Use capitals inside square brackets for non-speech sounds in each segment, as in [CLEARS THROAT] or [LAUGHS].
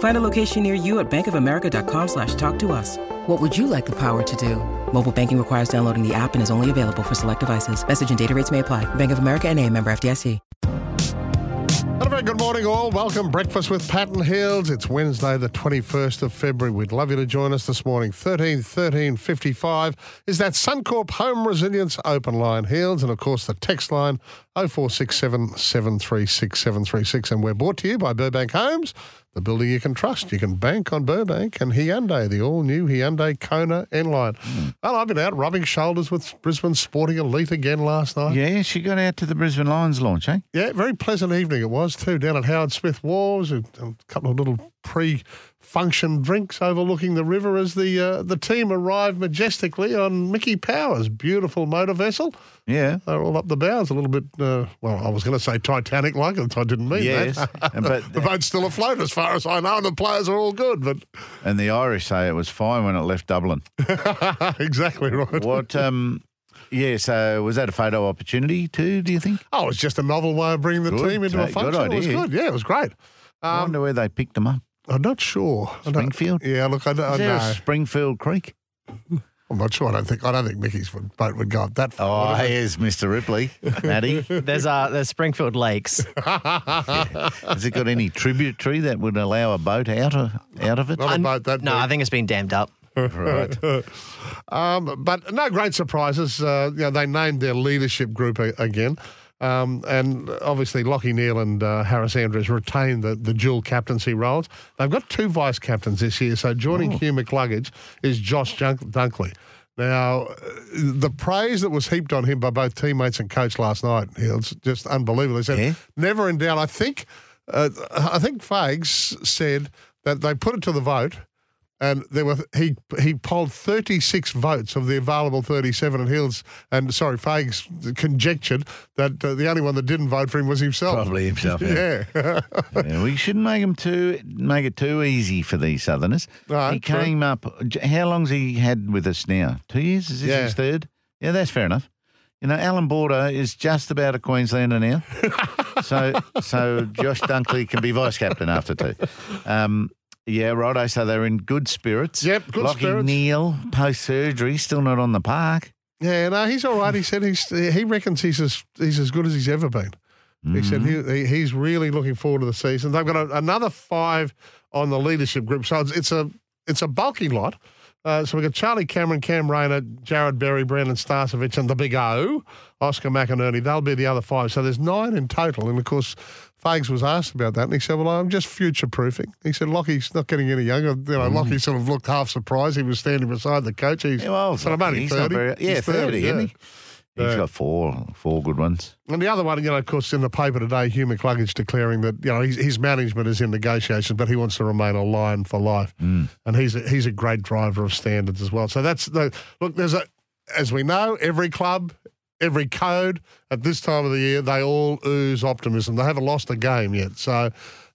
Find a location near you at bankofamerica.com slash talk to us. What would you like the power to do? Mobile banking requires downloading the app and is only available for select devices. Message and data rates may apply. Bank of America and a member FDIC. And a very good morning, all. Welcome, Breakfast with Pat and Heals. It's Wednesday, the 21st of February. We'd love you to join us this morning. 13 13 55 is that Suncorp Home Resilience open line, Heals, and of course the text line 0467 736 736. And we're brought to you by Burbank Homes, the building you can trust. You can bank on Burbank and Hyundai, the all new Hyundai Kona N line. Well, I've been out rubbing shoulders with Brisbane Sporting Elite again last night. Yeah, she got out to the Brisbane Lions launch, eh? Yeah, very pleasant evening it was too. Down at Howard Smith Wharves, a, couple of little pre-function drinks overlooking the river as the uh, the team arrived majestically on Mickey Powers' beautiful motor vessel. Yeah. They're all up the bows, a little bit. Uh, well, I was going to say Titanic-like, and I didn't mean Yes, [LAUGHS] that. but- the boat's still afloat, as far as I know, and the players are all good. But And the Irish say it was fine when it left Dublin. [LAUGHS] exactly right. What? Um. Yeah. So was that a photo opportunity too? Do you think? Oh, it's just a novel way of bringing the Good team into a take, good function. It was idea. good. Yeah, it was great. I Um, wonder where they picked them up. I'm not sure. I don't- Springfield? Yeah, look, I, I Is there know. a Springfield Creek? I'm not sure. I don't think. I don't think Mickey's would- boat would go up that far. Oh, here's Mr. Ripley, Matty. [LAUGHS] There's uh, there's Springfield Lakes. [LAUGHS] Has it got any tributary that would allow a boat out of out of it? Not a boat that No, big. I think it's been dammed up. Right. [LAUGHS] Um, but no great surprises. Uh, you know, they named their leadership group a- again. Um, and obviously, Lockie Neale and uh, Harris Andrews retained the, the dual captaincy roles. They've got two vice captains this year. So joining Hugh McCluggage is Josh Junk- Dunkley. Now, the praise that was heaped on him by both teammates and coach last night, it's just unbelievable. They said, Yeah. never in doubt. I think, uh, I think Fags said that they put it to the vote and there were he he polled 36 votes of the available 37 and Heals and sorry Fags conjectured that uh, the only one that didn't vote for him was himself Probably himself. Yeah. yeah [LAUGHS] Yeah, we shouldn't make him too make it too easy for these Southerners. No, he true. came up. How long's he had with us now? Two years? Is this Yeah. his third? Yeah, that's fair enough. You know, Allan Border is just about a Queenslander now, [LAUGHS] so so Josh Dunkley can be vice captain after two. Um, yeah, righto. So they're in good spirits. Yep, good Lockie spirits. Neale post surgery still not on the park. yeah no he's all right he said he's he reckons he's as he's as good as he's ever been he said Mm-hmm. he, he he's really looking forward to the season they've got a, another five on the leadership group so it's, it's a it's a bulky lot uh, so we've got Charlie Cameron, Cam Rayner, Jarrod Berry, Brandon Starcevich, and the big O, Oscar McInerney. They'll be the other five. So there's nine in total. And of course, Fags was asked about that, and he said, "Well, I'm just future proofing." He said, "Lockie's not getting any younger." You know, Lockie sort of looked half surprised. He was standing beside the coach. He's, Mm. Yeah, well, so I'm only thirty. very- yeah, He's 30, isn't he? He's got four four good ones. And the other one, you know, of course, in the paper today, Hugh McCluggage declaring that you know his, his management is in negotiations, but he wants to remain a lion for life, Mm. and he's a, he's a great driver of standards as well. So that's the look. There's a, as we know, every club, every code at this time of the year, they all ooze optimism. They haven't lost a game yet, so.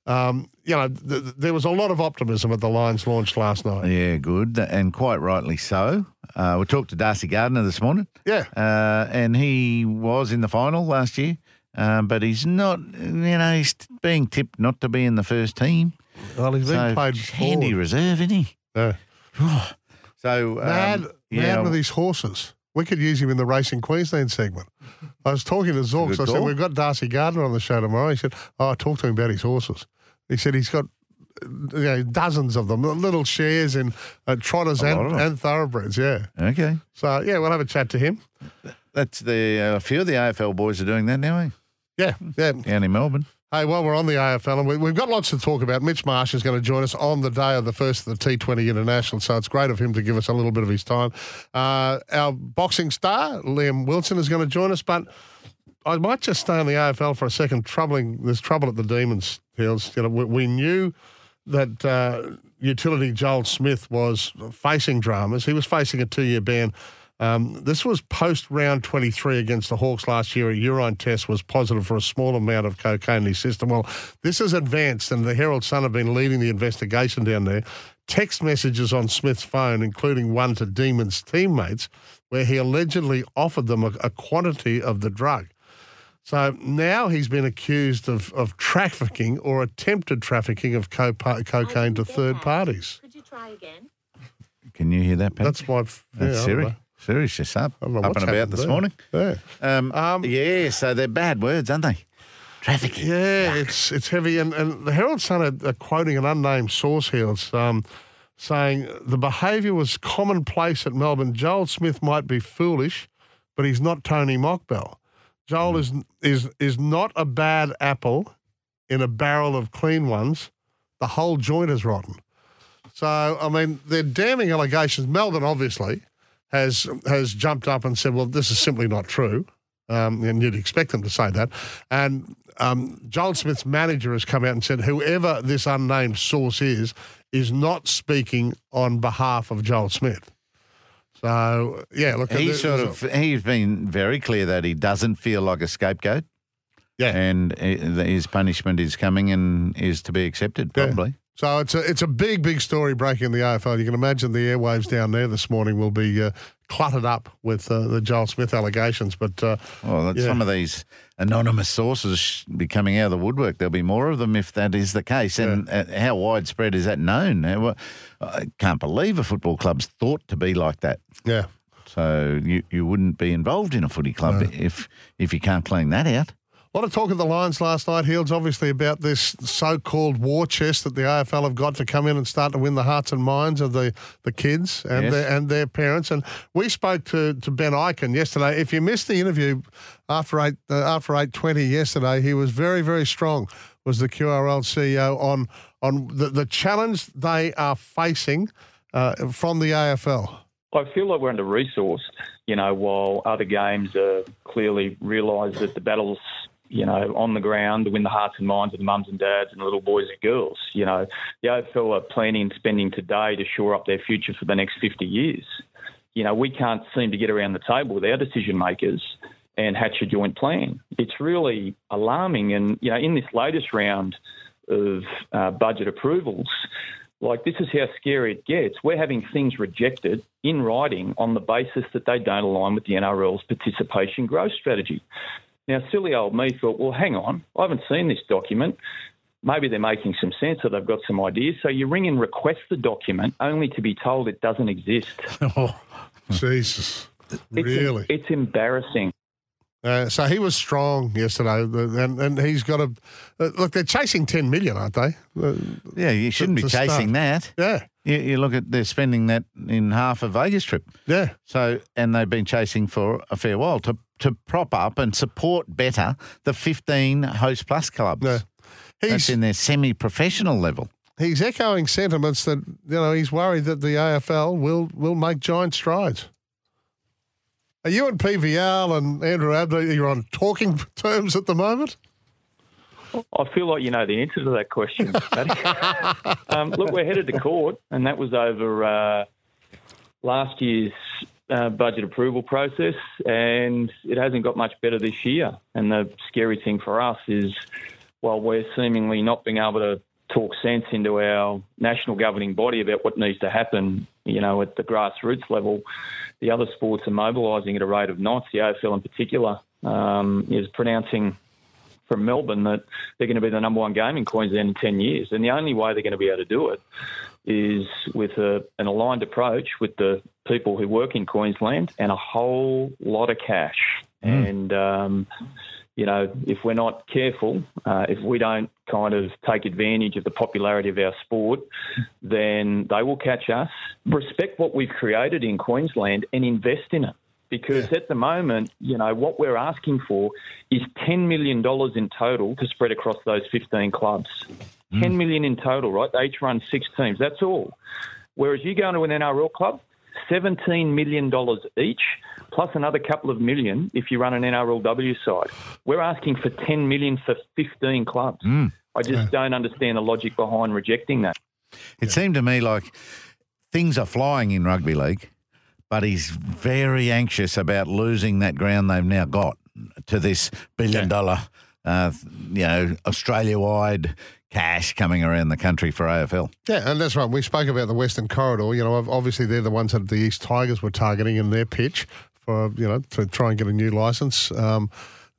Um, you know, th- th- there was a lot of optimism at the Lions launch last night. Yeah, good, and quite rightly so. Uh, we talked to Darcy Gardiner this morning. Yeah. Uh, and he was in the final last year, uh, but he's not, you know, he's being tipped not to be in the first team. Well, he's been So, played handy forward. reserve, isn't he? Yeah. [SIGHS] So, um, Mad, yeah, mad with these horses. We could use him in the Racing Queensland segment. I was talking to Zorks. I said. We've got Darcy Gardiner on the show tomorrow. He said, Oh, I talked to him about his horses. He said he's got you know, dozens of them, little shares in uh, trotters and, and thoroughbreds. Yeah. okay. So, yeah, we'll have a chat to him. That's the, uh, a few of the AFL boys are doing that now, eh? Yeah, yeah. down in Melbourne. Hey, while we're on the AFL, and we, we've got lots to talk about. Mitch Marsh is going to join us on the day of the first of the T20 International, so it's great of him to give us a little bit of his time. Uh, our boxing star, Liam Wilson, is going to join us, but I might just stay on the AFL for a second. Troubling, there's trouble at the Demons We, we knew that uh, utility Joel Smith was facing dramas. He was facing a two-year ban. Um, this was post round 23 against the Hawks last year. A urine test was positive for a small amount of cocaine in his system. Well, this has advanced, and the Herald Sun have been leading the investigation down there. Text messages on Smith's phone, including one to Demon's teammates, where he allegedly offered them a, a quantity of the drug. So now he's been accused of, of trafficking or attempted trafficking of co- cocaine to third parties. Could you try again? Can you hear that, Pat? That's my. That's yeah, I don't Siri. Siri's just up, I don't know up and about this there. morning. Yeah. Um, Um, yeah, so they're bad words, aren't they? Trafficking. Yeah, it's it's heavy, and, and the Herald Sun are, are quoting an unnamed source here, it's, um, saying the behaviour was commonplace at Melbourne. Joel Smith might be foolish, but he's not Tony Mokbel. Joel is is is not a bad apple in a barrel of clean ones. The whole joint is rotten. So I mean, they're damning allegations. Melbourne obviously has has jumped up and said, "Well, this is simply not true." Um, and you'd expect them to say that. And um, Joel Smith's manager has come out and said, whoever this unnamed source is, is not speaking on behalf of Joel Smith. So yeah, look, He's there's sort of he's been very clear that he doesn't feel like a scapegoat, yeah. and his punishment is coming and is to be accepted Yeah. probably. So it's a it's a big big story breaking the AFL. You can imagine the airwaves down there this morning will be uh, cluttered up with uh, the Joel Smith allegations. But uh, Well, that's Yeah. some of these anonymous sources be coming out of the woodwork. There'll be more of them if that is the case. And uh, how widespread is that known? Uh, I can't believe a football club's thought to be like that. Yeah, So you, you wouldn't be involved in a footy club if if you can't clean that out. A lot of talk at the Lions last night, Heals, obviously about this so-called war chest that the AFL have got to come in and start to win the hearts and minds of the, the kids and Yes. their and their parents. And we spoke to, to Ben Ikin yesterday. If you missed the interview after eight uh, after eight twenty yesterday, he was very very strong. Was the QRL CEO on on the, the challenge they are facing uh, from the AFL? I feel like we're under resourced, you know, while other games are clearly realise that the battles, you know, on the ground to win the hearts and minds of the mums and dads and the little boys and girls. You know, the AFL are planning and spending today to shore up their future for the next 50 years. You know, we can't seem to get around the table with our decision makers and hatch a joint plan. It's really alarming. And, you know, in this latest round of uh, budget approvals, like, this is how scary it gets. We're having things rejected in writing on the basis that they don't align with the NRL's participation growth strategy. Now, silly old me thought, well, hang on, I haven't seen this document. Maybe they're making some sense or they've got some ideas. So you ring and request the document only to be told it doesn't exist. [LAUGHS] oh, Jesus, It's, really? It's embarrassing. Uh, so he was strong yesterday, and, and he's got a uh, look. They're chasing ten million, aren't they? Uh, Yeah, you shouldn't to be chasing that. yeah, You, you look at they're spending that in half a Vegas trip. yeah. So, and they've been chasing for a fair while to to prop up and support better the 15 Host Plus clubs. Yeah. That's He's in their semi-professional level. he's echoing sentiments that you know he's worried that the AFL will will make giant strides. Are you and PVL and Andrew Abdo you're on talking terms at the moment? I feel like you know the answer to that question. [LAUGHS] Um, look, we're headed to court, and that was over uh, last year's uh, budget approval process, and it hasn't got much better this year. And the scary thing for us is, while we're seemingly not being able to talk sense into our national governing body about what needs to happen, you know, at the grassroots level, the other sports are mobilising at a rate of knots. The AFL in particular um, is pronouncing from Melbourne that they're going to be the number one game in Queensland in 10 years. And the only way they're going to be able to do it is with a, an aligned approach with the people who work in Queensland and a whole lot of cash. And, um, you know, if we're not careful, uh, if we don't kind of take advantage of the popularity of our sport, then they will catch us, respect what we've created in Queensland, and invest in it. because at the moment, you know, what we're asking for is $10 million in total to spread across those 15 clubs. Hmm. 10 million in total, right? They each run six teams. That's all. Whereas you go into an NRL club, $17 million each, plus another couple of million if you run an NRLW side. We're asking for 10 million for 15 clubs. Hmm. I just don't understand the logic behind rejecting that. It seemed to me like things are flying in rugby league, but he's very anxious about losing that ground they've now got to this billion dollar, uh, you know, Australia wide cash coming around the country for AFL. Yeah, and that's right. We spoke about the Western Corridor. You know, obviously they're the ones that the East Tigers were targeting in their pitch for you know to try and get a new license. Um,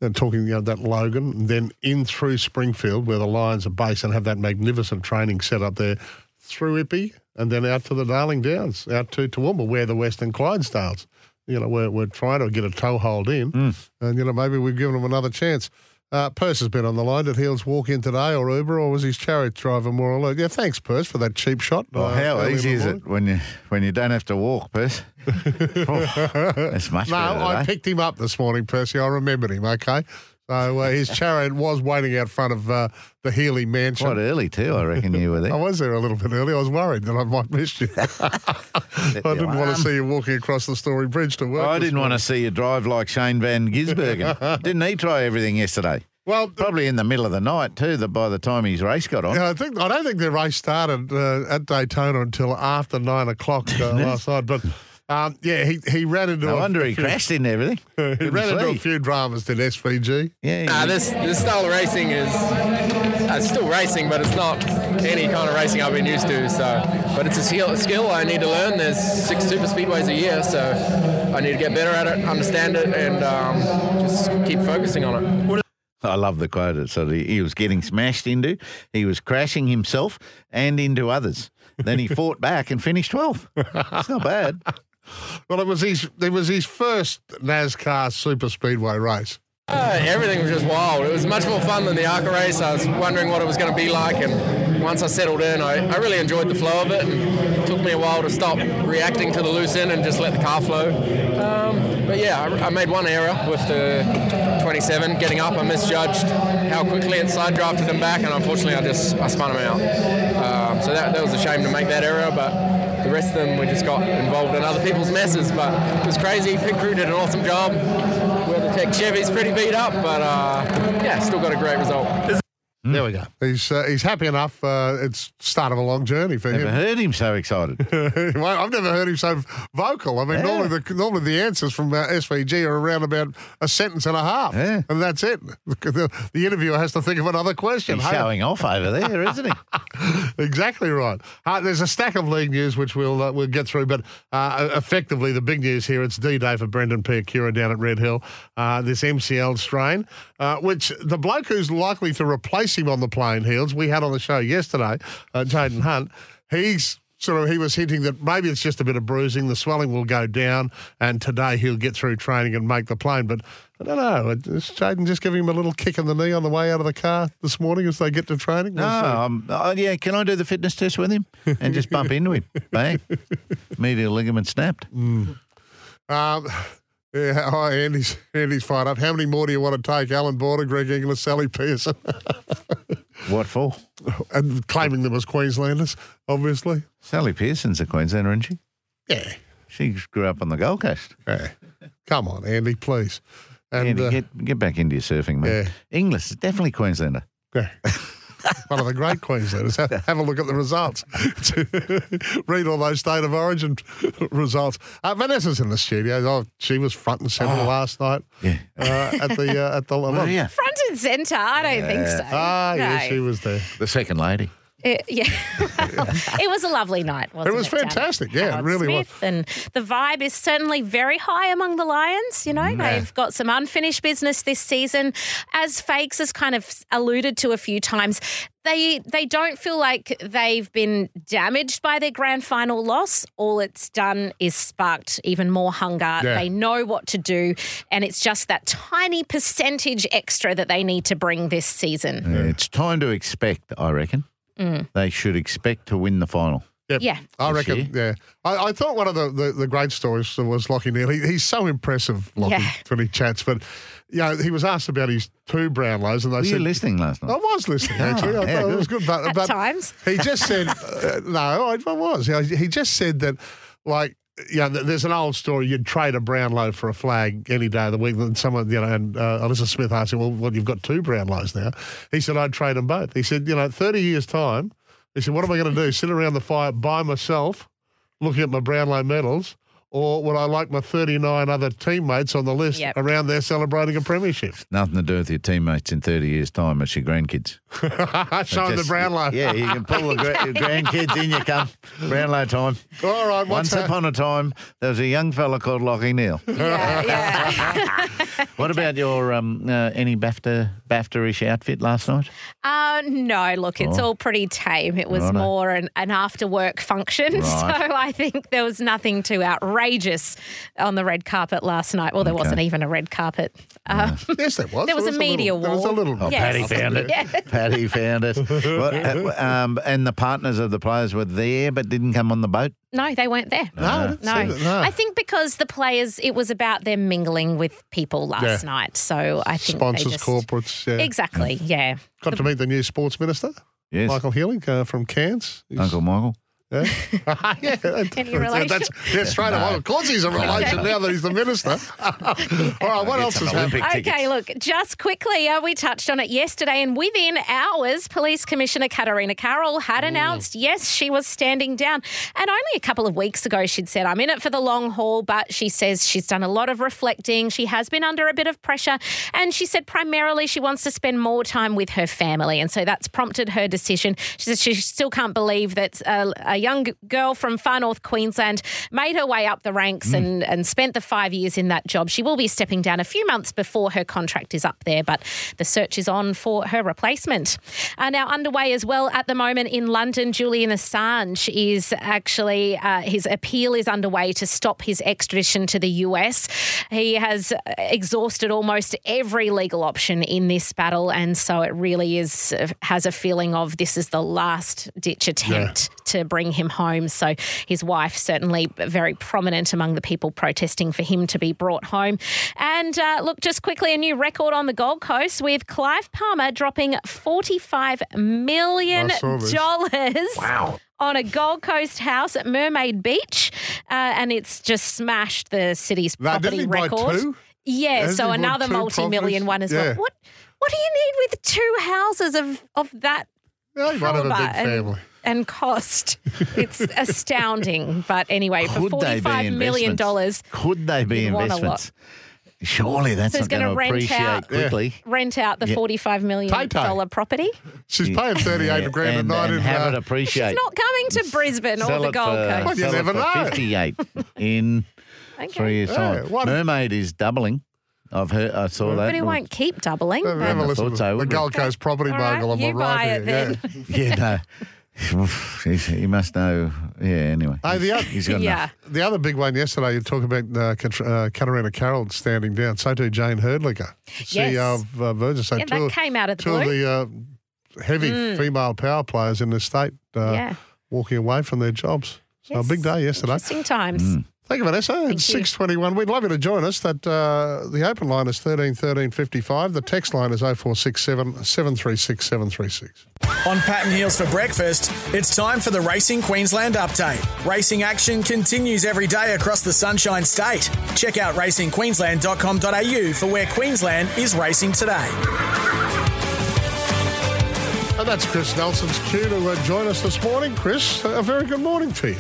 and talking you know that Logan, and then in through Springfield where the Lions are based and have that magnificent training set up there, through Ippy and then out to the Darling Downs, out to Toowoomba where the Western Clydesdales. You know, we're, we're trying to get a toehold in, and you know maybe we've given them another chance. Uh, Purse has been on the line. Did Heals walk in today or Uber, or was his chariot driver more alert? Yeah, thanks, Purse, for that cheap shot. Well, uh, how easy is it when you when you don't have to walk, Perth? [LAUGHS] Oh, it's much No, better. I today. picked him up this morning, Percy. I remembered him, okay? So uh, his chariot was waiting out front of uh, the Healy mansion. Quite early too, I reckon you were there. I was there a little bit early. I was worried that I might miss you. [LAUGHS] [LAUGHS] I didn't want to see you walking across the Story Bridge to work. I didn't want to see you drive like Shane Van Gisbergen. didn't he try everything yesterday? Well, Probably in the middle of the night too. That by the time his race got on, Yeah, I think I don't think the race started uh, at Daytona until after nine o'clock uh, last night. But um, yeah, he, he ran into no a, wonder he few, crashed into everything. [LAUGHS] He Couldn't ran into a few dramas. Did SVG? Yeah, Nah, he- this this style of racing is uh, it's still racing, but it's not any kind of racing I've been used to. So, but it's a skill, a skill I need to learn. There's six super speedways a year, so I need to get better at it, understand it, and um, just keep focusing on it. I love the quote. It said he, he was getting smashed into, he was crashing himself and into others. Then he [LAUGHS] fought back and finished 12th. It's not bad. Well, it was his it was his first NASCAR Super Speedway race. Uh, everything was just wild. It was much more fun than the ARCA race. I was wondering what it was going to be like, and once I settled in, I, I really enjoyed the flow of it. And it took me a while to stop reacting to the loose end and just let the car flow. Um, but yeah, I, I made one error with the 27 getting up. I misjudged how quickly it side drafted him back, and unfortunately, I just I spun him out. Um, so that, that was a shame to make that error, but the rest of them we just got involved in other people's messes. But it was crazy. Pit crew did an awesome job. Where the Tech Chevy's pretty beat up, but uh, yeah, still got a great result. There we go. He's uh, he's happy enough. Uh, it's start of a long journey for Never him. heard him so excited. [LAUGHS] I've never heard him so vocal. I mean, Yeah. normally the normally the answers from uh, SVG are around about a sentence and a half, Yeah. and that's it. The, the interviewer has to think of another question. He's Hey, showing off over there, isn't he? [LAUGHS] exactly right. Uh, there's a stack of league news which we'll uh, we'll get through, but uh, effectively the big news here it's D-Day for Brendan Piakura down at Red Hill. Uh, this MCL strain, uh, which the bloke who's likely to replace him on the plane Heals we had on the show yesterday, uh, Jaden Hunt. He's sort of he was hinting that maybe it's just a bit of bruising. The swelling will go down, and today he'll get through training and make the plane. But I don't know. Is Jaden just giving him a little kick in the knee on the way out of the car this morning as they get to training? No, We'll see. um, oh, yeah. Can I do the fitness test with him and just bump into him? [LAUGHS] Bang. Medial ligament snapped. Um, yeah, [LAUGHS] oh, Andy's Andy's fired up. How many more do you want to take? Allan Border, Greg Inglis, Sally Pearson, [LAUGHS] What for? and claiming them as Queenslanders, obviously. Sally Pearson's a Queenslander, isn't she? Yeah, She grew up on the Gold Coast. yeah. Come on, Andy, please. And Andy, uh, get, get back into your surfing, mate. Yeah. Inglis is definitely Queenslander. yeah. [LAUGHS] one of the great Queenslanders. Have, [LAUGHS] have a look at the results. [LAUGHS] Read all those state of origin results. Uh, Vanessa's in the studio. Oh, she was front and centre last night. Yeah. Uh, at the uh, at the [LAUGHS] Oh, yeah. Front and centre? I don't think so. Ah, no. yeah, she was there. The second lady. It, yeah, [LAUGHS] it was a lovely night. Wasn't it was down at fantastic, yeah, it Howard really was. And the vibe is certainly very high among the Lions. You know, they've got some unfinished business this season, as Fakes has kind of alluded to a few times. They they don't feel like they've been damaged by their grand final loss. All it's done is sparked even more hunger. Yeah. They know what to do, and it's just that tiny percentage extra that they need to bring this season. It's time to expect, I reckon. Mm. They should expect to win the final. Yep. Yeah. I This reckon. Yeah, I, I thought one of the, the, the great stories was Lockie Neale. He, he's so impressive, Lockie, Yeah. when he chats. But you know, he was asked about his two Brownlows, and they Were said, you listening last night? I was listening actually. I yeah, thought it was good. good, but, At but times. he just said [LAUGHS] uh, no. I, I was. You know, He just said that like. Yeah, there's an old story. You'd trade a Brownlow for a flag any day of the week. And someone, you know, and uh, Alyssa Smith asked him, "Well, well, you've got two Brownlows now." He said, "I'd trade them both." He said, "You know, 30 years time." He said, "What am I going to do? Sit around the fire by myself, looking at my Brownlow medals, or would I like my 39 other teammates on the list Yep. around there celebrating a premiership, Nothing to do with your teammates in 30 years' time. It's your grandkids. [LAUGHS] showing the Just- Brownlow?" Yeah, you can pull the gra- your [LAUGHS] grandkids in, you come. Brownlow time. All right. What's Once that? upon a time, there was a young fella called Lockie Neale. Yeah, yeah. [LAUGHS] What about your um, uh, any BAFTA BAFTA-ish outfit last night? Uh, no, look, it's Oh. all pretty tame. It was Righto. more an, an after work function. Right. So I think there was nothing too outrageous on the red carpet last night. Well, there Okay. wasn't even a red carpet. Uh, [LAUGHS] Yes, there was. There was a media little, There was a little. Oh, Yes. Paddy found it. Yeah. [LAUGHS] Paddy found it. What, uh, um, and the partners of the players were there but didn't come on the boat? no, they weren't there. No, I No. see no. I think because the players, it was about them mingling with people last Yeah. night. So I think Sponsors, they just, corporates. Yeah. Exactly, yeah. Got to meet the new sports minister, Yes. Michael Healy uh, from Cairns. He's- Uncle Michael. [LAUGHS] Yeah. yeah. Any Yeah, relation? That's, yeah, straight away. Of course he's a [LAUGHS] relation now that he's the minister. [LAUGHS] All right, what else is has Olympic happened? tickets. Okay, look, just quickly, uh, we touched on it yesterday, and within hours, Police Commissioner Katarina Carroll had announced, yes, she was standing down. And only a couple of weeks ago, she'd said, I'm in it for the long haul, but she says she's done a lot of reflecting. She has been under a bit of pressure, and she said primarily she wants to spend more time with her family. And so that's prompted her decision. She says she still can't believe that a, a young girl from far north Queensland made her way up the ranks and, and spent the five years in that job. She will be stepping down a few months before her contract is up there, but the search is on for her replacement. Uh, now, underway as well at the moment in London, Julian Assange is actually, uh, his appeal is underway to stop his extradition to the US. He has exhausted almost every legal option in this battle, and so it really is, has a feeling of this is the last ditch attempt to bring him home. So his wife certainly very prominent among the people protesting for him to be brought home. And uh, look, just quickly, a new record on the Gold Coast with Clive Palmer dropping forty-five million I saw this. dollars. Wow. On a Gold Coast house at Mermaid Beach, uh, and it's just smashed the city's Now, property didn't he buy record. two? Yeah, so he another multi-million properties? one as Yeah. well. What what do you need with two houses of of that Yeah, he might have a big family. and cost? It's [LAUGHS] astounding. But anyway, for Could they be forty-five million dollars, Could they be You'd want a lot. investments? Surely that's So not going gonna rent appreciate out- quickly. rent out the Yeah. forty-five million Tay-tay. dollar property. She's paying 38 Yeah, grand a night and in have uh, it appreciate. She's not coming to Brisbane or the Gold for, Coast. Well, you never know. 58 in Okay. three years' Yeah, time. what- Mermaid is doubling. I've heard, I saw that. But it won't keep doubling. Have but- a listen thought to so, the Gold Coast property All right, mogul on my you right buy here. it then. Yeah. [LAUGHS] Yeah, no. He's- he must know. Yeah, anyway. Hey, the, oth- He's got yeah. enough. the other big one yesterday, you talk about uh, Kat- uh, Katarina Carroll standing down. So too Jayne Hrdlicka, CEO Yes. of uh, Virgin. So Yeah, two, that of- came out of the two of the uh, heavy female power players in the state uh, Yeah. walking away from their jobs. So Yes. a big day yesterday. Interesting times. Thank you, Vanessa. It's you. 621. We'd love you to join us. That uh, The open line is 13 13 55. The text line is 0467 736 736. On Pat and Heals for breakfast, it's time for the Racing Queensland update. Racing action continues every day across the Sunshine State. Check out racingqueensland.com.au for where Queensland is racing today. And that's Chris Nelson's cue to uh, join us this morning. Chris, a very good morning to you.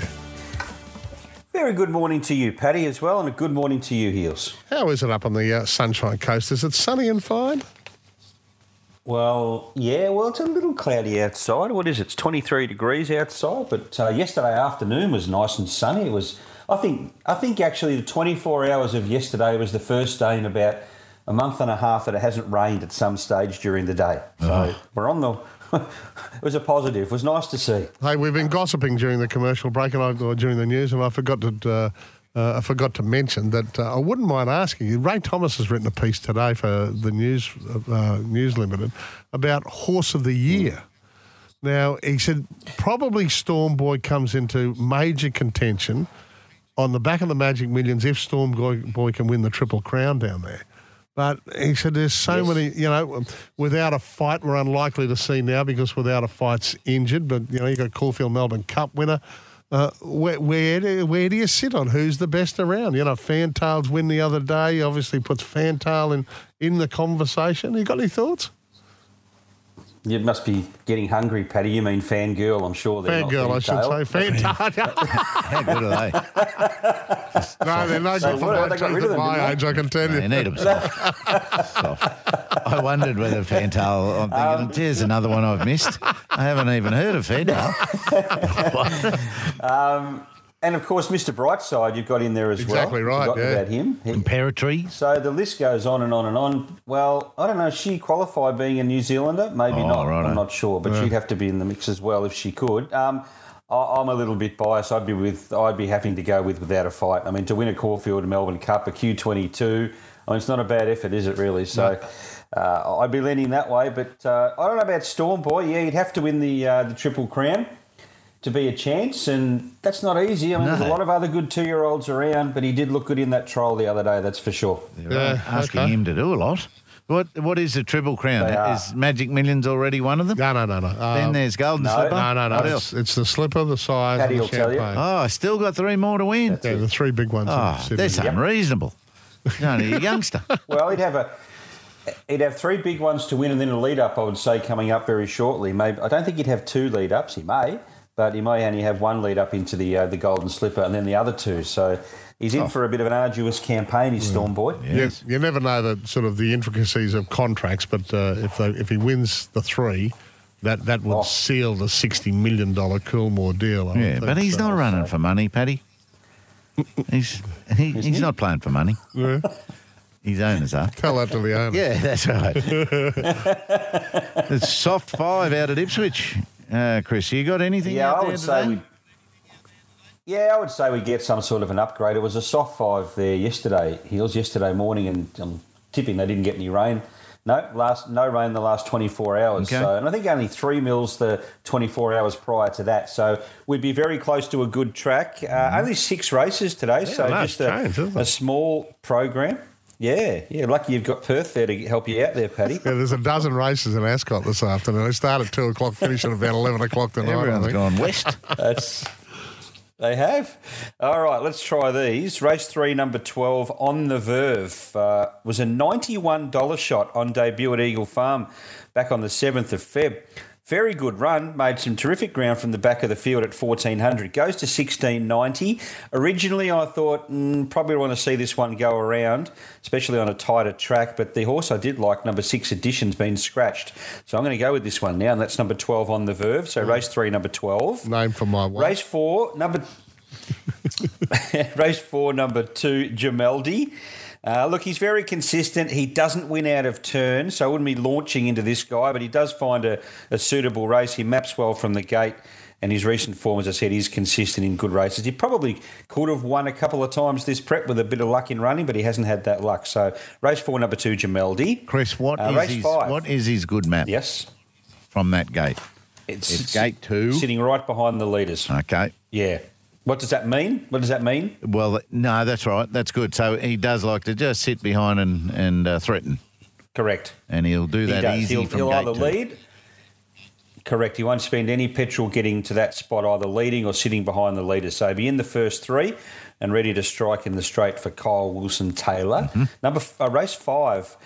Very good morning to you, Paddy, as well, and a good morning to you, Heals. How is it up on the uh, Sunshine Coast? Is it sunny and fine? Well, yeah, well, it's a little cloudy outside. What is it? It's 23 degrees outside, but uh, yesterday afternoon was nice and sunny. It was, I think, I think actually the 24 hours of yesterday was the first day in about a month and a half that it hasn't rained at some stage during the day. So we're on the. It was a positive. It was nice to see. Hey, we've been gossiping during the commercial break and I, or during the news, and I forgot to. Uh, uh, I forgot to mention that uh, I wouldn't mind asking you. Ray Thomas has written a piece today for the News uh, News Limited about Horse of the Year. Now, he said probably Storm Boy comes into major contention on the back of the Magic Millions if Storm Boy can win the Triple Crown down there. But he said there's so Yes. many, you know, without a fight, we're unlikely to see now because without a fight's injured. But, you know, you got Caulfield Melbourne Cup winner. Uh, where, where, do, where do you sit on who's the best around? You know, Fantail's win the other day obviously puts Fantail in, in the conversation. You got any thoughts? You must be getting hungry, Paddy. You mean fangirl, I'm sure. they're not Fangirl, I should say. Fantail. [LAUGHS] How good are they? no, they're no So good for my they got rid of at them, my age, I can tell you. They need them soft. soft. I wondered whether Fantail. I'm thinking, um, there's another one I've missed. I haven't even heard of Fantail. [LAUGHS] And of course, Mr. Brightside, you've got in there as Exactly well. right, yeah. about him. He- So the list goes on and on and on. Well, I don't know. She qualify being a New Zealander? Maybe Oh, not. righto. I'm not sure, but she'd have to be in the mix as well if she could. Um, I- I'm a little bit biased. I'd be with. I'd be having to go with without a fight. I mean, to win a Caulfield Melbourne Cup, a Q22. I mean, it's not a bad effort, is it? Really? So. Uh, I'd be leaning that way, but uh, I don't know about Storm Boy. Yeah, you'd have to win the uh, the Triple Crown to be a chance, and that's not easy. I mean, there's a lot of other good two year olds around, but he did look good in that trial the other day. That's for sure. Yeah, asking okay. him to do a lot. What What is the Triple Crown? They are. Is Magic Millions already one of them? No, no, no, no. Uh, then there's Golden no. Slipper. no, no, no. What else? it's the slipper, the size, Paddy and the will tell you. champagne. Oh, I still got three more to win. yeah, the three big ones. Oh, Sydney. that's unreasonable. You're only a youngster. [LAUGHS] Well, he'd have a he'd have three big ones to win, and then a lead up. I would say coming up very shortly. Maybe I don't think he'd have two lead ups. He may, but he may only have one lead up into the uh, the Golden Slipper, and then the other two. So he's in for a bit of an arduous campaign. He's Storm Boy. You, you never know the sort of the intricacies of contracts, but uh, if they, if he wins the three, that that would Oh. seal the sixty million dollar Coolmore deal. I Yeah, but he's so. not running for money, Paddy. He's he, he's not playing for money. Yeah. His owners are. Tell that to the [LAUGHS] owner. Yeah, that's right. [LAUGHS] it's soft five out at Ipswich. Uh, Chris, you got anything Yeah, out I would say today? we. Yeah, I would say we get some sort of an upgrade. It was a soft five there yesterday, Heals yesterday morning, and I'm tipping they didn't get any rain. No, last no rain the last 24 hours. Okay. So, and I think only three mils the 24 hours prior to that. So we'd be very close to a good track. Uh, Only six races today, so no, just a, isn't a small program. Yeah, yeah. Lucky you've got Perth there to help you out there, Paddy. Yeah, there's a dozen races in Ascot this afternoon. They start at two o'clock, finish at about eleven o'clock tonight. I Everyone's think. gone west. [LAUGHS] That's they have. All right, let's try these. Race three, number twelve, on the Verve uh, was a ninety-one dollar shot on debut at Eagle Farm back on the seventh of Feb. Very good run. Made some terrific ground from the back of the field at fourteen hundred. Goes to sixteen ninety. Originally, I thought mm, probably want to see this one go around, especially on a tighter track. But the horse I did like, number six, Edition's been scratched, so I'm going to go with this one now, and that's number twelve on the Verve. So race three, number twelve. Name for my wife. Race four, number [LAUGHS] [LAUGHS] race four, number two, Jameldi. Uh, look, he's very consistent. He doesn't win out of turn, so I wouldn't be launching into this guy, but he does find a, a suitable race. He maps well from the gate, and his recent form, as I said, is consistent in good races. He probably could have won a couple of times this prep with a bit of luck in running, but he hasn't had that luck. So, race four, number two, Jameldi. Chris, what Uh, is his five. what is his good map Yes. from that gate? It's, It's gate two. Sitting right behind the leaders. Okay. Yeah. What does that mean? What does that mean? Well, no, that's right. That's good. So he does like to just sit behind and and uh, threaten, Correct. and he'll do He that does. easy He'll, from he'll either lead. Correct. He won't spend any petrol getting to that spot, either leading or sitting behind the leader. So be in the first three and ready to strike in the straight for Kyle Wilson Taylor. Mm-hmm. Number f- uh, race five.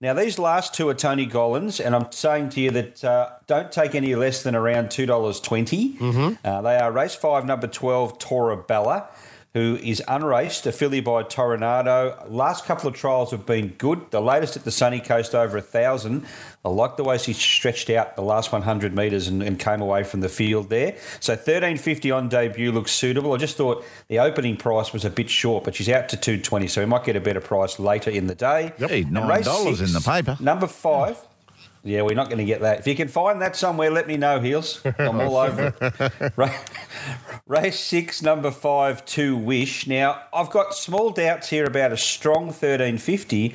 Now these last two are Tony Gollan's, and I'm saying to you that uh, don't take any less than around two dollars Mm-hmm. Uh, they are race five, number twelve, Tora Bella who is unraced, a filly by Toronado. Last couple of trials have been good. The latest at the Sunny Coast over a thousand. I like the way she stretched out the last 100 metres and, and came away from the field there. So 1350 on debut looks suitable. I just thought the opening price was a bit short, but she's out to 220, so we might get a better price later in the day. Hey, $9 race in the paper. Number five. Yeah, we're not going to get that. If you can find that somewhere, let me know, Heals. I'm all over it. [LAUGHS] Race six, number five, two Wish. Now, I've got small doubts here about a strong 1350,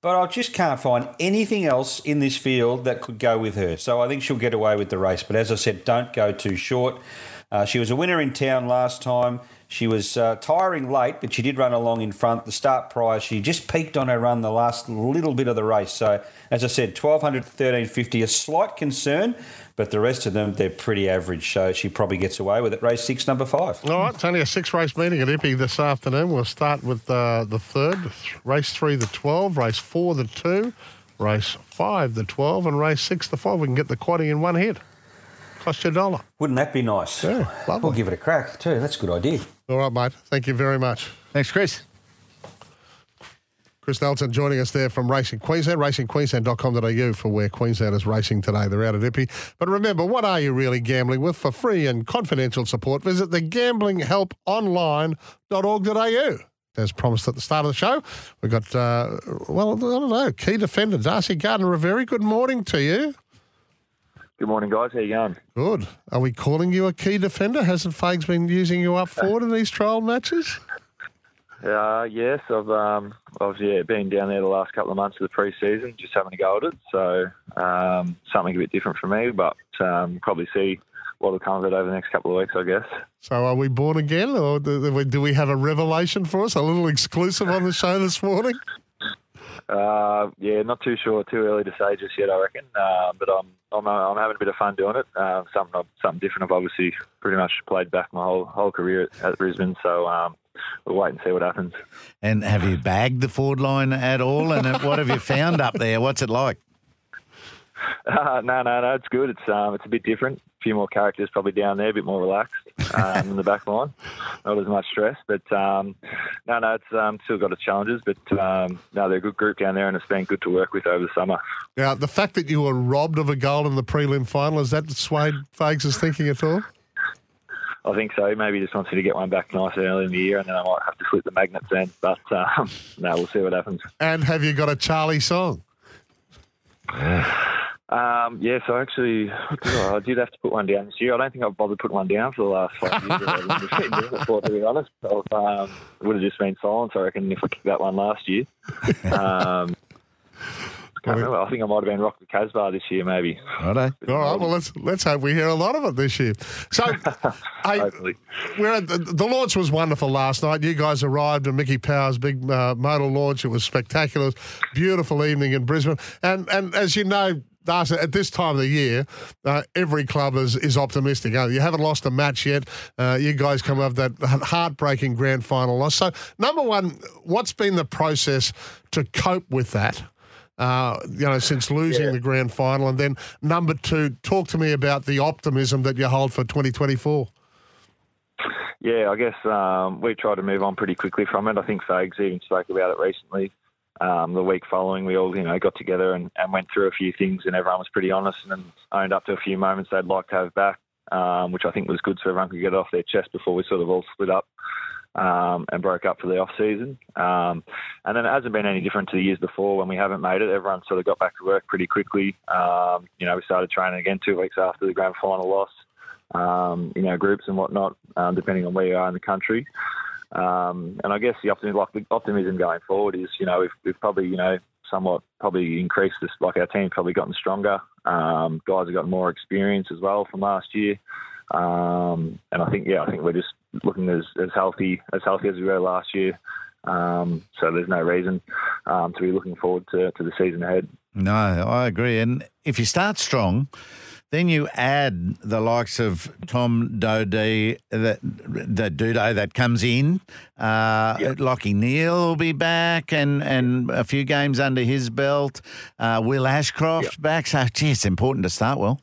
but I just can't find anything else in this field that could go with her. So I think she'll get away with the race. But as I said, don't go too short. Uh, she was a winner in town last time. She was uh, tiring late, but she did run along in front. The start prior, she just peaked on her run the last little bit of the race. So, as I said, 1200 1350, a slight concern, but the rest of them, they're pretty average. So, she probably gets away with it. Race six, number five. All right, it's only a six race meeting at Ippy this afternoon. We'll start with uh, the third, race three, the 12, race four, the two, race five, the 12, and race six, the five. We can get the quaddy in one hit. Cost you a dollar. Wouldn't that be nice? Yeah, lovely. We'll give it a crack too. That's a good idea. All right, mate. Thank you very much. Thanks, Chris. Chris Nelson joining us there from Racing Queensland, racingqueensland.com.au for where Queensland is racing today. They're out at Ippy. But remember, what are you really gambling with? For free and confidential support, visit thegamblinghelponline.org.au. As promised at the start of the show, we've got, uh, well, I don't know, key defender Darcy Gardiner. A very good morning to you. Good morning, guys. How you going? Good. Are we calling you a key defender? Hasn't Fags been using you up forward in these trial matches? Uh, yes, I've um, I've yeah been down there the last couple of months of the pre-season, just having a go at it. So um, something a bit different for me, but um, probably see what will come of it over the next couple of weeks, I guess. So are we born again, or do we have a revelation for us? A little exclusive on the show this morning? Uh, yeah, not too sure. Too early to say just yet, I reckon. Uh, but I'm I'm, uh, I'm having a bit of fun doing it. Uh, something something different. I've obviously pretty much played back my whole whole career at, at Brisbane, so um, we'll wait and see what happens. And have you bagged the Ford line at all? And what have you found up there? What's it like? Uh, no, no, no. It's good. It's um, it's a bit different. A few more characters probably down there, a bit more relaxed um, in the back line. Not as much stress, but um, no, no. It's um, still got its challenges, but um, no, they're a good group down there, and it's been good to work with over the summer. Now, the fact that you were robbed of a goal in the prelim final has that swayed Fags' thinking at all? I think so. Maybe he just wants me to get one back nice and early in the year, and then I might have to flip the magnets then. But um, [LAUGHS] no, we'll see what happens. And have you got a Charlie song? [SIGHS] [LAUGHS] Um, yeah, so actually, I did have to put one down this year. I don't think I've bothered putting one down for the last five years. I've been doing it for, to be honest. So, um, it would have just been silence, I reckon, if I kicked that one last year. Um, can't remember. I think I might have been Rock the Casbah this year, maybe. Righto. All right. Well, let's let's hope we hear a lot of it this year. So, [LAUGHS] hey, we're at the, the launch was wonderful last night. You guys arrived at Mickey Power's big uh, modal launch. It was spectacular. Beautiful evening in Brisbane. And and as you know. Darcy, at this time of the year, uh, every club is, is optimistic. Uh, you haven't lost a match yet. Uh, you guys come off that heartbreaking grand final loss. So, number one, what's been the process to cope with that? uh, you know, since losing Yeah. the grand final? And then number two, talk to me about the optimism that you hold for 2024. Yeah, I guess um, we tried to move on pretty quickly from it. I think Fags even spoke about it recently. Um, the week following, we all you know got together and, and went through a few things, and everyone was pretty honest and owned up to a few moments they'd like to have back, um, which I think was good so everyone could get off their chest before we sort of all split up um, and broke up for the off season. Um, and then it hasn't been any different to the years before when we haven't made it. Everyone sort of got back to work pretty quickly. Um, you know, we started training again two weeks after the grand final loss. Um, you know, groups and whatnot, um, depending on where you are in the country. Um, and I guess the optimism, like the optimism going forward is, you know, we've, we've probably, you know, somewhat probably increased this. Like our team's probably gotten stronger. Um, guys have got more experience as well from last year. Um, and I think, yeah, I think we're just looking as, as healthy as healthy as we were last year. Um, so there's no reason um, to be looking forward to, to the season ahead. No, I agree. And if you start strong, then you add the likes of Tom Doedee, the, the Dudo that comes in. Uh, Lockie Neale will be back and, and a few games under his belt. Uh, Will Ashcroft back. So, gee, it's important to start well.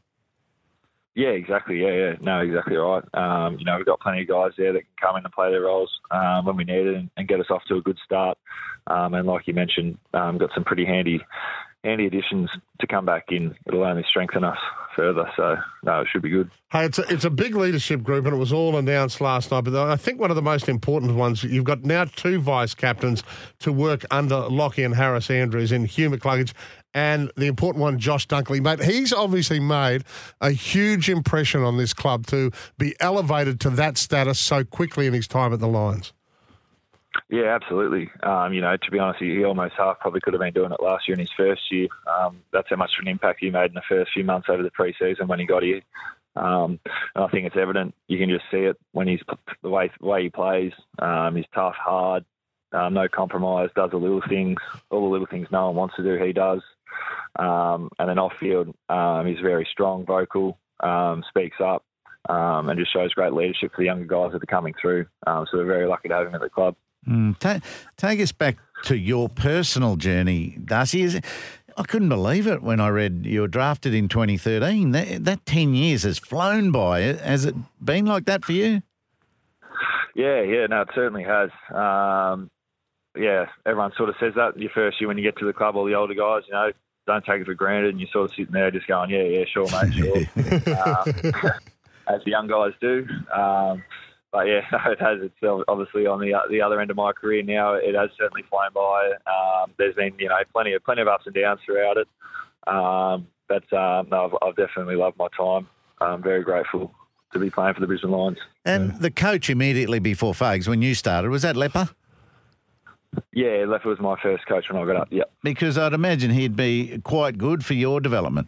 Yeah, exactly. Yeah, yeah. No, exactly right. Um, you know, we've got plenty of guys there that can come in and play their roles um, when we need it and, and get us off to a good start. Um, and like you mentioned, um, got some pretty handy, handy additions to come back in. It'll only strengthen us further. So no, it should be good. Hey, it's a, it's a big leadership group, and it was all announced last night. But I think one of the most important ones, you've got now two vice captains to work under Lockie and Harris Andrews in Hugh McCluggage and the important one, Josh Dunkley. Mate, he's obviously made a huge impression on this club to be elevated to that status so quickly in his time at the Lions. Yeah, absolutely. Um, you know, to be honest, he almost half probably could have been doing it last year in his first year. Um, that's how much of an impact he made in the first few months over the pre-season when he got here. Um, and I think it's evident. You can just see it when he's the way the way he plays. Um, he's tough, hard, um, no compromise, does the little things, all the little things no one wants to do, he does. Um, and then off field, he's very strong, vocal, speaks up, and just shows great leadership for the younger guys that are coming through. So we're very lucky to have him at the club. Mm, ta- take us back to your personal journey, Darcy. Is it, I couldn't believe it when I read you were drafted in 2013. That, that 10 years has flown by. Has it been like that for you? Yeah, yeah, no, it certainly has. Um, yeah, everyone sort of says that your first year when you get to the club, all the older guys, you know, don't take it for granted, and you're sort of sitting there just going, yeah, yeah, sure, mate, sure, [LAUGHS] um, [LAUGHS] as the young guys do. Um, but yeah, [LAUGHS] no, it has. It's obviously on the the other end of my career now. It has certainly flown by. Um, there's been you know plenty of plenty of ups and downs throughout it. Um, but um, no, I've, I've definitely loved my time. I'm very grateful to be playing for the Brisbane Lions. And the coach immediately before Fags, when you started, was that Lepper? Yeah, Lepper was my first coach when I got up. Yep. Because I'd imagine he'd be quite good for your development.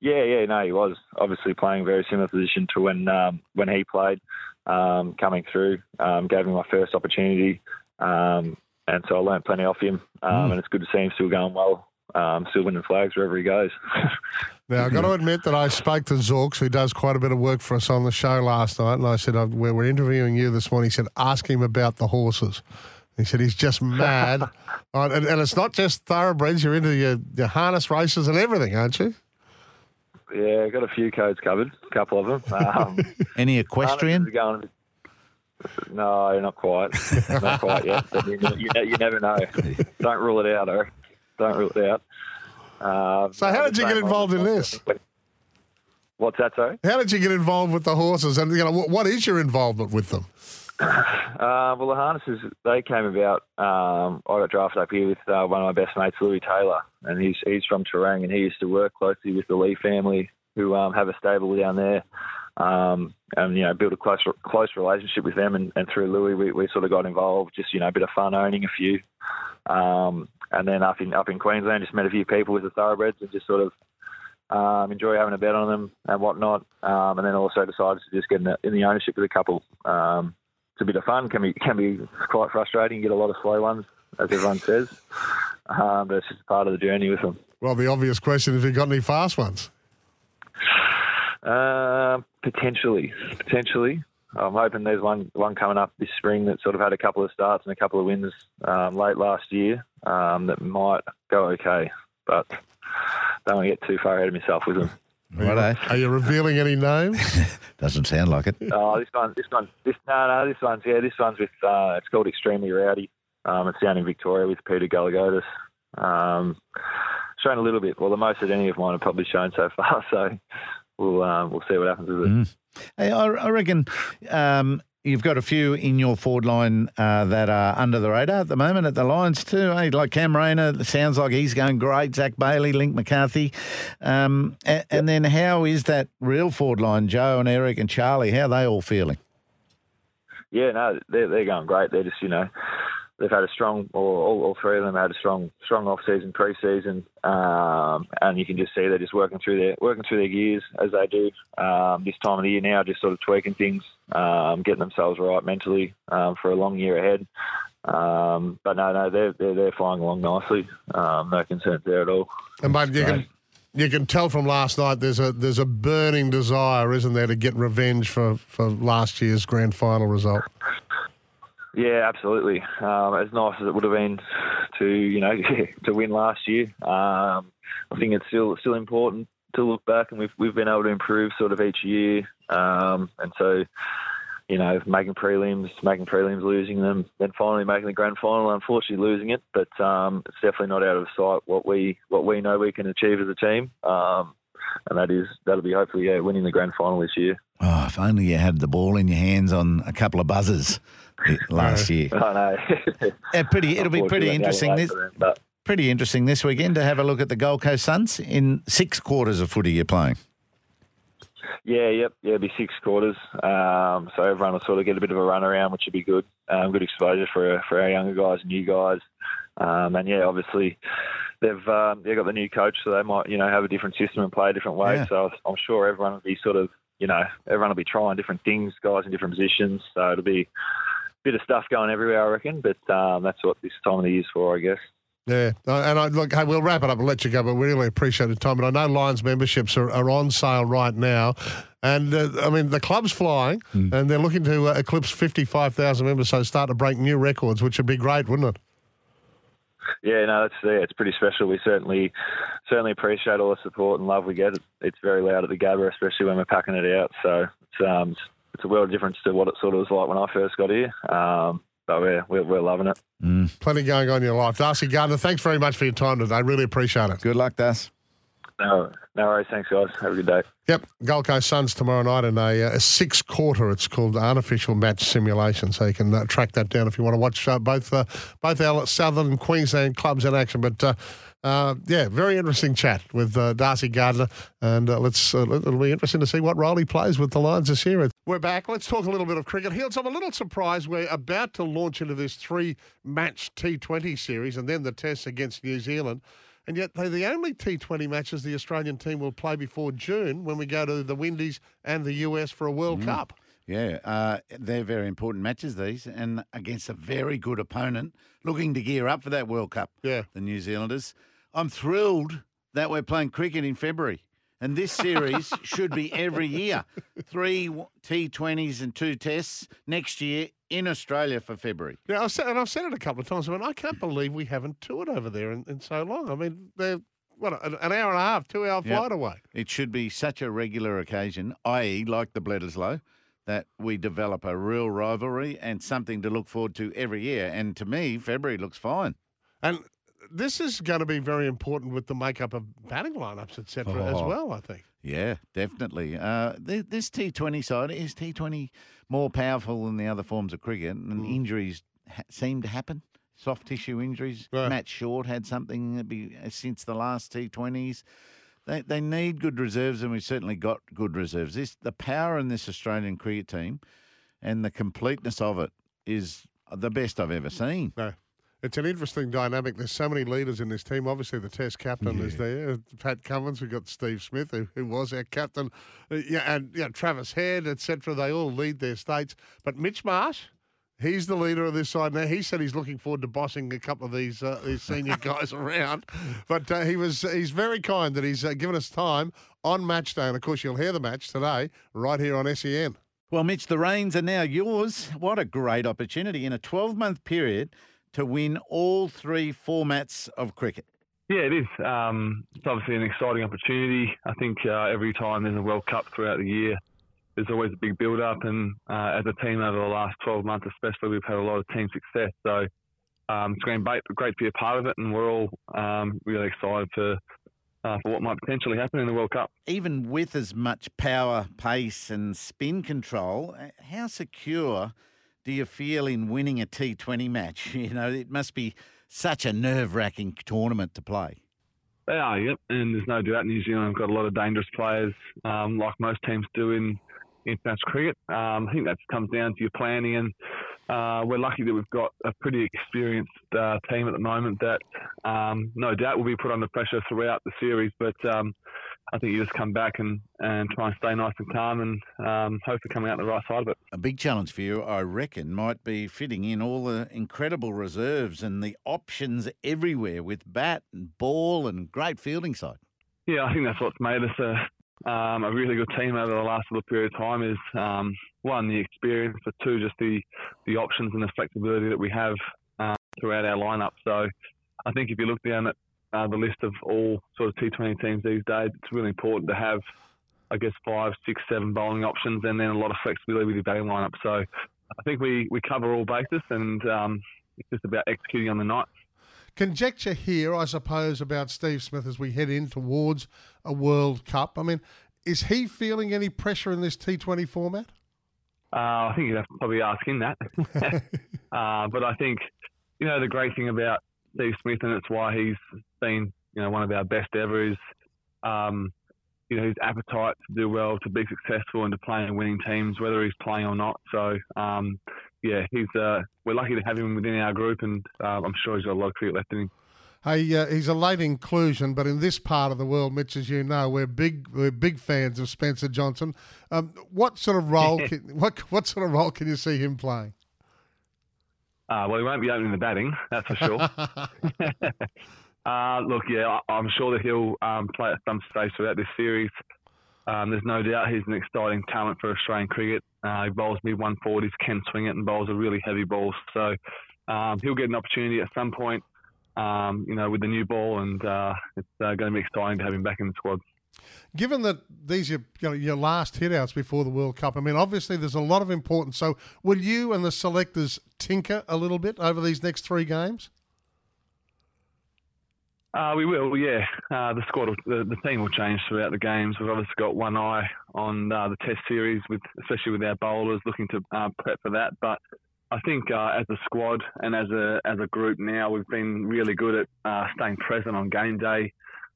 Yeah, yeah, no, he was obviously playing a very similar position to when um, when he played, um, coming through, um, gave me my first opportunity, um, and so I learnt plenty off him, um, Mm. and it's good to see him still going well, um, still winning flags wherever he goes. [LAUGHS] Now, I've got to admit that I spoke to Zorks, who does quite a bit of work for us on the show last night, and I said, "Uh, "We're we're interviewing you this morning." He said, "Ask him about the horses." He said he's just mad, [LAUGHS] and, and it's not just thoroughbreds. You're into your, your harness races and everything, aren't you? Yeah, I've got a few codes covered, a couple of them. [LAUGHS] Um, Any equestrian? going- no, not quite, not quite yet. But you, you, you never know. Don't rule it out, or don't rule it out. Um, So, how did you get involved in this? What's that, sorry? How did you get involved with the horses, and you know what, what is your involvement with them? Uh, well, the harnesses they came about. Um, I got drafted up here with uh, one of my best mates, Lewis Taylor, and he's he's from Terang, and he used to work closely with the Lee family, who um, have a stable down there, um, and you know built a close close relationship with them. And, and through Lewis, we, we sort of got involved, just you know a bit of fun owning a few, um, and then up in up in Queensland, just met a few people with the thoroughbreds, and just sort of um, enjoy having a bet on them and whatnot. Um, and then also decided to just get in the, in the ownership with a couple. Um, a bit of fun. Can be can be quite frustrating. You get a lot of slow ones, as everyone says. Um, but it's just part of the journey with them. Well, the obvious question is, have you got any fast ones? Uh, potentially, potentially. I'm hoping there's one one coming up this spring that sort of had a couple of starts and a couple of wins um, late last year um, that might go okay, but don't want to get too far ahead of myself with them. Righto. Are you revealing any names? [LAUGHS] Doesn't sound like it. Oh, this one, this one, this no, no, this one's yeah, this one's with uh, it's called Extremely Rowdy. Um, it's down in Victoria with Peter Gallagher. Um, shown a little bit. Well, the most that any of mine have probably shown so far. [LAUGHS] So we'll um, we'll see what happens with it. Mm. Hey, I, I reckon um, you've got a few in your forward line uh, that are under the radar at the moment at the Lions too. Hey, like Cam Rayner, sounds like he's going great. Zach Bailey, Link McCarthy, um, and, and then how is that real forward line? Joe and Eric and Charlie, how are they all feeling? Yeah, no, they're they're going great. They're just you know they've had a strong, or all, all three of them had a strong strong off season, pre season, um, and you can just see they're just working through their working through their gears as they do um, this time of the year now, just sort of tweaking things, um, getting themselves right mentally um, for a long year ahead. Um, but no, no, they're, they're they're flying along nicely. Um, no concerns there at all. And mate, you can you can tell from last night there's a there's a burning desire, isn't there, to get revenge for, for last year's grand final result. Yeah, absolutely. Um, as nice as it would have been to you know [LAUGHS] to win last year, um, I think it's still still important to look back, and we've we've been able to improve sort of each year, um, and so you know making prelims, making prelims, losing them, then finally making the grand final. Unfortunately, losing it, but um, it's definitely not out of sight what we what we know we can achieve as a team, um, and that is that'll be hopefully yeah, winning the grand final this year. Oh, if only you had the ball in your hands on a couple of buzzers last year. [LAUGHS] I know. Yeah, pretty. It'll be pretty interesting. This, them, pretty interesting this weekend to have a look at the Gold Coast Suns in six quarters of footy you're playing. Yeah, yep, yeah, it'll be six quarters. Um, so everyone will sort of get a bit of a run around, which would be good. Um, good exposure for for our younger guys and new guys. Um, and yeah, obviously they've um, they've got the new coach, so they might you know have a different system and play a different way. Yeah. So I'm sure everyone will be sort of you know everyone will be trying different things, guys in different positions. So it'll be bit of stuff going everywhere, I reckon. But um, that's what this time of the year's for, I guess. Yeah, Uh, and I look. Hey, we'll wrap it up and let you go, but we really appreciate the time. And I know Lions memberships are, are on sale right now, and uh, I mean the club's flying, and they're looking to uh, eclipse fifty-five thousand members, so start to break new records, which would be great, wouldn't it? Yeah, no, that's yeah, it's pretty special. We certainly certainly appreciate all the support and love we get. It's very loud at the Gabba, especially when we're packing it out. So it's um it's a world of difference to what it sort of was like when I first got here. Um, but we're we're, we're loving it. Plenty going on in your life, Darcy Gardiner. Thanks very much for your time today. Really appreciate it. Good luck, Das. No, no worries. Thanks, guys. Have a good day. Yep, Gold Coast Suns tomorrow night in a, uh, a six quarter. It's called Artificial match simulation, so you can uh, track that down if you want to watch uh, both uh, both our southern Queensland clubs in action. But uh, yeah, very interesting chat with uh, Darcy Gardiner, and uh, let's uh, it'll be interesting to see what role he plays with the Lions this year. We're back. Let's talk a little bit of cricket. Heals, I'm a little surprised we're about to launch into this three match T20 series and then the test against New Zealand. And yet they're the only T20 matches the Australian team will play before June when we go to the Windies and the US for a World Cup. Yeah, uh, they're very important matches, these, and against a very good opponent looking to gear up for that World Cup. Yeah. The New Zealanders. I'm thrilled that we're playing cricket in February. And this series should be every year. [LAUGHS] Three T20s and two tests next year in Australia for February. Yeah, I've said, and I've said it a couple of times. I mean, I can't believe we haven't toured over there in, in so long. I mean, they're what an, hour and a half, two hour Yep. flight away. It should be such a regular occasion, i.e., like the Bledisloe, that we develop a real rivalry and something to look forward to every year. And to me, February looks fine. And this is going to be very important with the makeup of batting lineups, etc. as Oh. well. I think. Yeah, definitely. Uh, th- this T20 side is T20 more powerful than the other forms of cricket, and injuries ha- seem to happen. Soft tissue injuries. Right. Matt Short had something be, uh, since the last T20s. They they need good reserves, and we've certainly got good reserves. This the power in this Australian cricket team, and the completeness of it is the best I've ever seen. No. It's an interesting dynamic. There's so many leaders in this team. Obviously, the Test captain is there. Pat Cummins. We've got Steve Smith, who, who was our captain. Uh, yeah, and yeah, Travis Head, etc. They all lead their states. But Mitch Marsh, he's the leader of this side now. He said he's looking forward to bossing a couple of these uh, these senior [LAUGHS] guys around. But uh, he was he's very kind that he's uh, given us time on match day. And of course, you'll hear the match today right here on SEN. Well, Mitch, the reins are now yours. What a great opportunity in a 12 month period to win all three formats of cricket. Yeah, it is. Um, it's obviously an exciting opportunity. I think uh, every time there's a World Cup throughout the year, there's always a big build-up, and uh, as a team over the last 12 months, especially, we've had a lot of team success. So um, it's been great, great to be a part of it, and we're all um, really excited for uh, for what might potentially happen in the World Cup. Even with as much power, pace, and spin control, uh, how secure do you feel in winning a T20 match? [LAUGHS] You know, it must be such a nerve wracking tournament to play. They are, yep. And there's no doubt New Zealand have got a lot of dangerous players, um, like most teams do in international cricket. Um, I think that comes down to your planning, and uh, we're lucky that we've got a pretty experienced uh, team at the moment that um, no doubt will be put under pressure throughout the series. But um, I think you just come back and, and try and stay nice and calm and um, hopefully coming out the right side of it. A big challenge for you, I reckon, might be fitting in all the incredible reserves and the options everywhere with bat and ball and great fielding side. Yeah, I think that's what's made us a um, a really good team over the last little period of time. Is um, one the experience, but two just the the options and the flexibility that we have uh, throughout our lineup. So I think if you look down at uh, the list of all sort of T20 teams these days, it's really important to have, I guess, five, six, seven bowling options, and then a lot of flexibility with your batting lineup. So I think we we cover all bases, and um, it's just about executing on the night. Conjecture here, I suppose, about Steve Smith as we head in towards a World Cup. I mean, is he feeling any pressure in this T20 format? Uh, I think you'd have to probably ask him that. [LAUGHS] uh, but I think, you know, the great thing about Steve Smith, and it's why he's been, you know, one of our best ever, is, um, you know his appetite to do well, to be successful, and to play in winning teams, whether he's playing or not. So um, yeah, he's uh, we're lucky to have him within our group, and uh, I'm sure he's got a lot of cricket left in him. Hey, uh, he's a late inclusion, but in this part of the world, Mitch, as you know, we're big we're big fans of Spencer Johnson. Um, what sort of role? [LAUGHS] can, what what sort of role can you see him playing? Uh, well, he won't be opening the batting, that's for sure. [LAUGHS] uh, look, yeah, I, am sure that he'll um, play at some stage throughout this series. Um, there's no doubt he's an exciting talent for Australian cricket. Uh, he bowls mid 140s, can swing it, and bowls a really heavy ball. So um, he'll get an opportunity at some point um, you know, with the new ball, and uh, it's uh, going to be exciting to have him back in the squad. Given that these are you know, your last hitouts before the World Cup, I mean, obviously there's a lot of importance. So, will you and the selectors tinker a little bit over these next three games? Uh, we will, yeah. Uh, the squad, will, the, the, team will change throughout the games. We've obviously got one eye on uh, the Test series, with especially with our bowlers looking to uh, prep for that. But I think uh, as a squad and as a as a group now, we've been really good at uh, staying present on game day,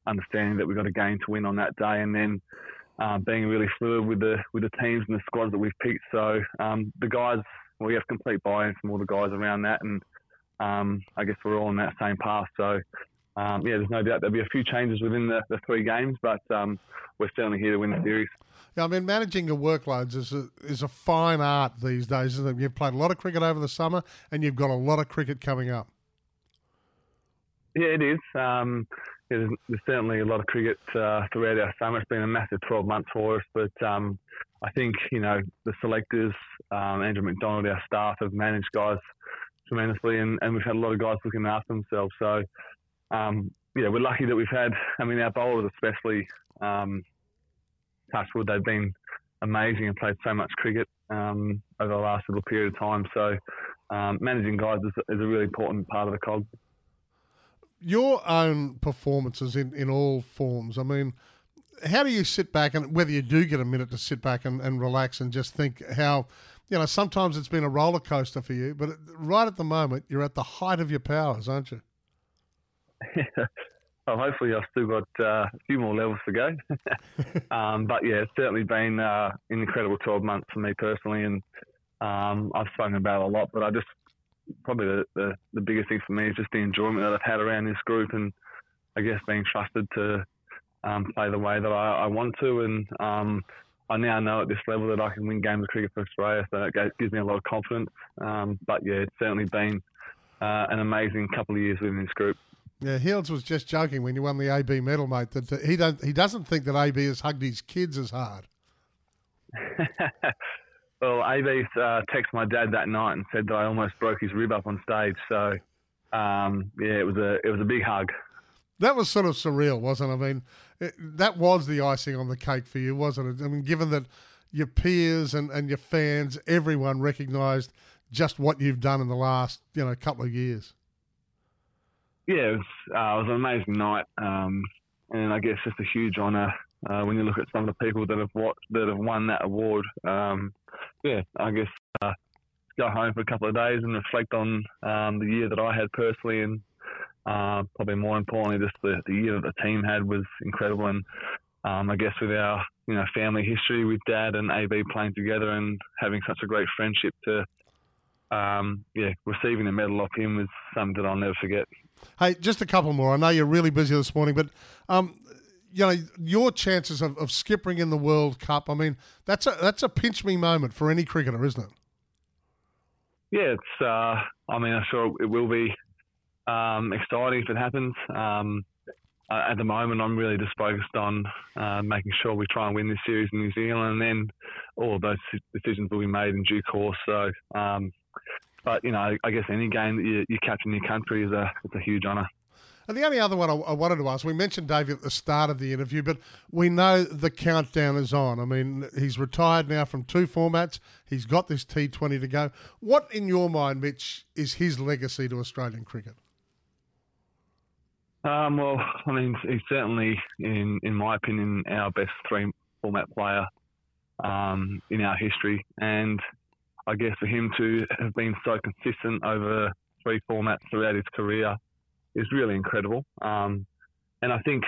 understanding that we've got a game to win on that day, and then uh, being really fluid with the with the teams and the squads that we've picked. So um, the guys, we have complete buy-in from all the guys around that, and um, I guess we're all on that same path. So um, yeah, there's no doubt there'll be a few changes within the, the three games, but um, we're certainly here to win the series. Yeah, I mean, managing your workloads is a, is a fine art these days, isn't it? You've played a lot of cricket over the summer, and you've got a lot of cricket coming up. Yeah, it is. Um, there's, there's, certainly a lot of cricket uh, throughout our summer. It's been a massive 12 months for us, but um, I think you know the selectors, um, Andrew McDonald, our staff have managed guys tremendously, and, and we've had a lot of guys looking after themselves. So um, yeah, we're lucky that we've had. I mean, our bowlers especially um, Touchwood, they've been amazing and played so much cricket um, over the last little period of time. So um, managing guys is, is, a really important part of the cog. Your own performances in, in all forms, I mean, how do you sit back and whether you do get a minute to sit back and, and relax and just think how, you know, sometimes it's been a roller coaster for you, but right at the moment, you're at the height of your powers, aren't you? [LAUGHS] well, hopefully I've still got uh, a few more levels to go. [LAUGHS] um, but yeah, it's certainly been uh, an incredible 12 months for me personally, and um, I've spoken about a lot. But I just probably the, the, the biggest thing for me is just the enjoyment that I've had around this group, and I guess being trusted to um, play the way that I, I want to, and um, I now know at this level that I can win games of cricket for Australia, so it gives me a lot of confidence. Um, but yeah, it's certainly been uh, an amazing couple of years within this group. Yeah, Heals was just joking when you won the AB medal, mate. That he don't he doesn't think that AB has hugged his kids as hard. [LAUGHS] well, AB uh, texted my dad that night and said that I almost broke his rib up on stage. So, um, yeah, it was a it was a big hug. That was sort of surreal, wasn't it? I mean, it, that was the icing on the cake for you, wasn't it? I mean, given that your peers and, and your fans, everyone recognised just what you've done in the last you know couple of years yeah, it was, uh, it was an amazing night, um, and I guess just a huge honour uh, when you look at some of the people that have watched, that have won that award. Um, yeah, I guess uh, go home for a couple of days and reflect on um, the year that I had personally, and uh, probably more importantly, just the, the year that the team had was incredible. And um, I guess with our you know family history with Dad and AB playing together and having such a great friendship to um, yeah, receiving the medal off him was something that I'll never forget. Hey, just a couple more. I know you're really busy this morning, but um, you know your chances of, of skippering in the World Cup. I mean, that's a that's a pinch me moment for any cricketer, isn't it? Yeah, it's. Uh, I mean, I'm sure it will be um, exciting if it happens. Um, at the moment, I'm really just focused on uh, making sure we try and win this series in New Zealand, and then all of those decisions will be made in due course. So, um, but you know, I guess any game that you, you captain your country is a it's a huge honour. And the only other one I, I, wanted to ask, we mentioned David at the start of the interview, but we know the countdown is on. I mean, he's retired now from two formats. He's got this T20 to go. What, in your mind, Mitch, is his legacy to Australian cricket? Um, well, I mean, he's certainly, in in my opinion, our best three format player um, in our history, and I guess for him to have been so consistent over three formats throughout his career is really incredible. Um, and I think